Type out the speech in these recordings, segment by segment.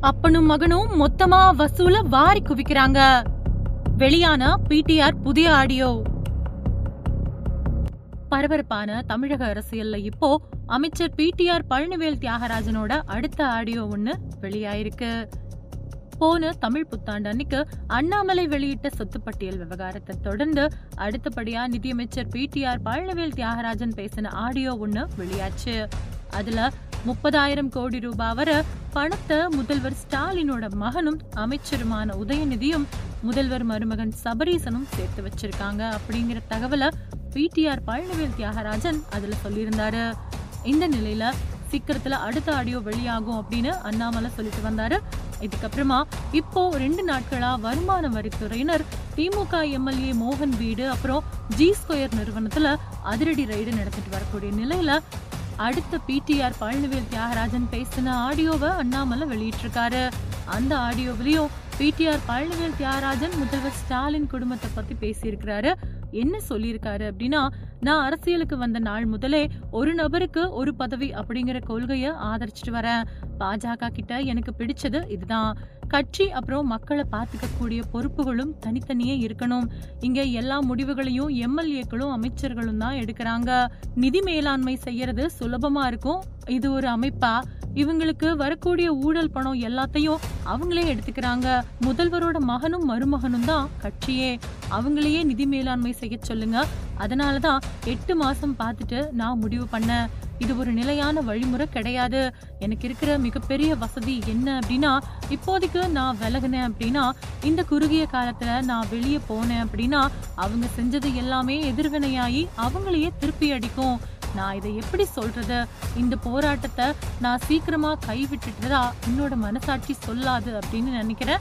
அப்பனும் மகனும் மொத்தமா வசூல வாரி குவிக்கிறாங்க. வெளியான பிடிஆர் புதிய ஆடியோ. பரபரப்பான தமிழக அரசியல்ல இப்போ அமைச்சர் பிடிஆர் பழனிவேல் தியாகராஜனோட அடுத்த ஆடியோ ஒண்ணு வெளியாயிருக்கு. போன தமிழ் புத்தாண்டு அன்னைக்கு அண்ணாமலை வெளியிட்ட சொத்து பட்டியல் விவகாரத்தை தொடர்ந்து அடுத்தபடியா நிதியமைச்சர் பிடிஆர் பழனிவேல் தியாகராஜன் பேசின ஆடியோ ஒண்ணு வெளியாச்சு. அதுல முப்பதாயிரம் கோடி ரூபாய் வர பணத்தை முதல்வர் ஸ்டாலினோட மகனும் அமைச்சருமான உதயநிதியும் முதல்வர் மருமகன் சபரீசனும் சேர்த்து வச்சிருக்காங்க அப்படிங்கிற தகவலை பிடிஆர் பழனிவேல் தியாகராஜன் அதுல சொல்லியிருந்தாரு. இந்த நிலையில சீக்கிரத்துல அடுத்த ஆடியோ வெளியாகும் அப்படின்னு அண்ணாமலை சொல்லிட்டு வந்தாரு. இதுக்கப்புறமா இப்போ ரெண்டு நாட்களா வருமான வரித்துறையினர் திமுக எம்எல்ஏ மோகன் வீடு அப்புறம் ஜி ஸ்கொயர் நிறுவனத்துல அதிரடி ரைடு நடத்திட்டு வரக்கூடிய நிலையில அடுத்த பிடிஆர் பழனிவேல் தியாகராஜன் பேசின ஆடியோவை அண்ணாமலை வெளியிட்டிருக்காரு. அந்த ஆடியோவிலையும் பிடிஆர் பழனிவேல் தியாகராஜன் முதல்வர் ஸ்டாலின் குடும்பத்தை பத்தி பேசியிருக்கிறாரு. என்ன சொல்லியிருக்காரு அப்படின்னா நான் அரசியலுக்கு வந்த நாள் முதலே ஒரு நபருக்கு ஒரு பதவி அப்படிங்கிற கொள்கையை ஆதரிச்சிட்டு வரேன். பாஜக கிட்ட எனக்கு பிடிச்சது இதுதான். கட்சி அப்புறம் மக்களை பார்த்துக்க கூடிய பொறுப்புகளும் தனித்தனியே இருக்கணும். இங்க எல்லா முடிவுகளையும் எம்எல்ஏக்களும் அமைச்சர்களும் தான் எடுக்கிறாங்க. நிதி மேலாண்மை செய்யறது சுலபமா இருக்கும். இது ஒரு அமைப்பா? இவங்களுக்கு வரக்கூடிய ஊழல் பணம் எல்லாத்தையும் அவங்களே எடுத்துக்கிறாங்க. முதல்வரோட மகனும் மருமகனும் தான் கட்சியே. அவங்களையே நிதி மேலாண்மை செய்ய சொல்லுங்க. அதனாலதான் எட்டு மாசம் பார்த்துட்டு நான் முடிவு பண்ணேன். இது ஒரு நிலையான வழிமுறை கிடையாது. எனக்கு இருக்கிற மிகப்பெரிய வசதி என்ன அப்படின்னா இப்போதைக்கு நான் விலகினேன் அப்படின்னா இந்த குறுகிய காலத்துல நான் வெளியே போனேன் அப்படின்னா அவங்க செஞ்சது எல்லாமே எதிர்வினையாகி அவங்களையே திருப்பி அடிக்கும். நான் இதை எப்படி சொல்றது? இந்த போராட்டத்தை நான் சீக்கிரமா கைவிட்டுட்டதா? என்னோட மனசாட்சி சொல்லாது அப்படின்னு நினைக்கிறேன்.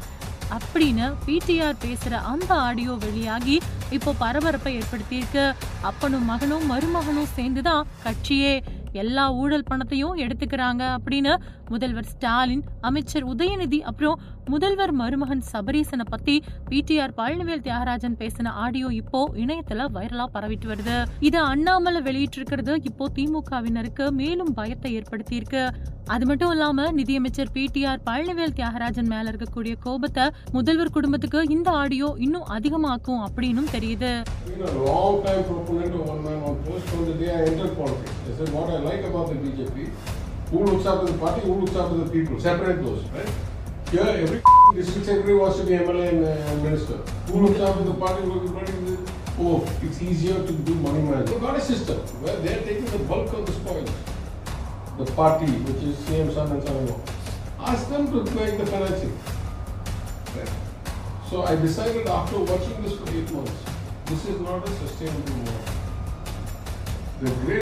அப்படின்னு பிடிஆர் பேசுற அந்த ஆடியோ வெளியாகி இப்போ பரபரப்பை ஏற்படுத்தியிருக்கு. அப்பனும் மகனும் மருமகனும் சேர்ந்துதான் கட்சியே எல்லா ஊழல் பணத்தையும் எடுத்துக்கிறாங்க அப்படின்னு முதல்வர் ஸ்டாலின் அமைச்சர் உதயநிதி அப்புறம் முதல்வர் மருமகன் சபரீசனை பத்தி பிடிஆர் பழனிவேல் தியாகராஜன் பேசின ஆடியோ இப்போ இணையத்துல வைரலா பரவிட்டு வருது. இது அண்ணாமலை வெளியிட்டு இருக்கிறது இப்போ திமுகவினருக்கு மேலும் பயத்தை ஏற்படுத்தி இருக்கு அது மட்டும் இல்லாம நிதியமைச்சர் பிடிஆர் பழனிவேல் தியாகராஜன் மேல இருக்கக்கூடிய கோபத்தை முதல்வர் குடும்பத்துக்கு இந்த ஆடியோ இன்னும் அதிகமாக்கும் அப்படின்னும் தெரியுது. Who looks after the party, who looks after the people, separate those, right? Here, every district secretary wants to be MLA and uh, minister. Who looks after the party, who looks Oh, it's easier to do money management. They've got a system where they're taking the bulk of the spoils. The party, which is CM son and son-in-law. Ask them to make the financing. Right? So I decided after watching this for eight months, this is not a sustainable model. The great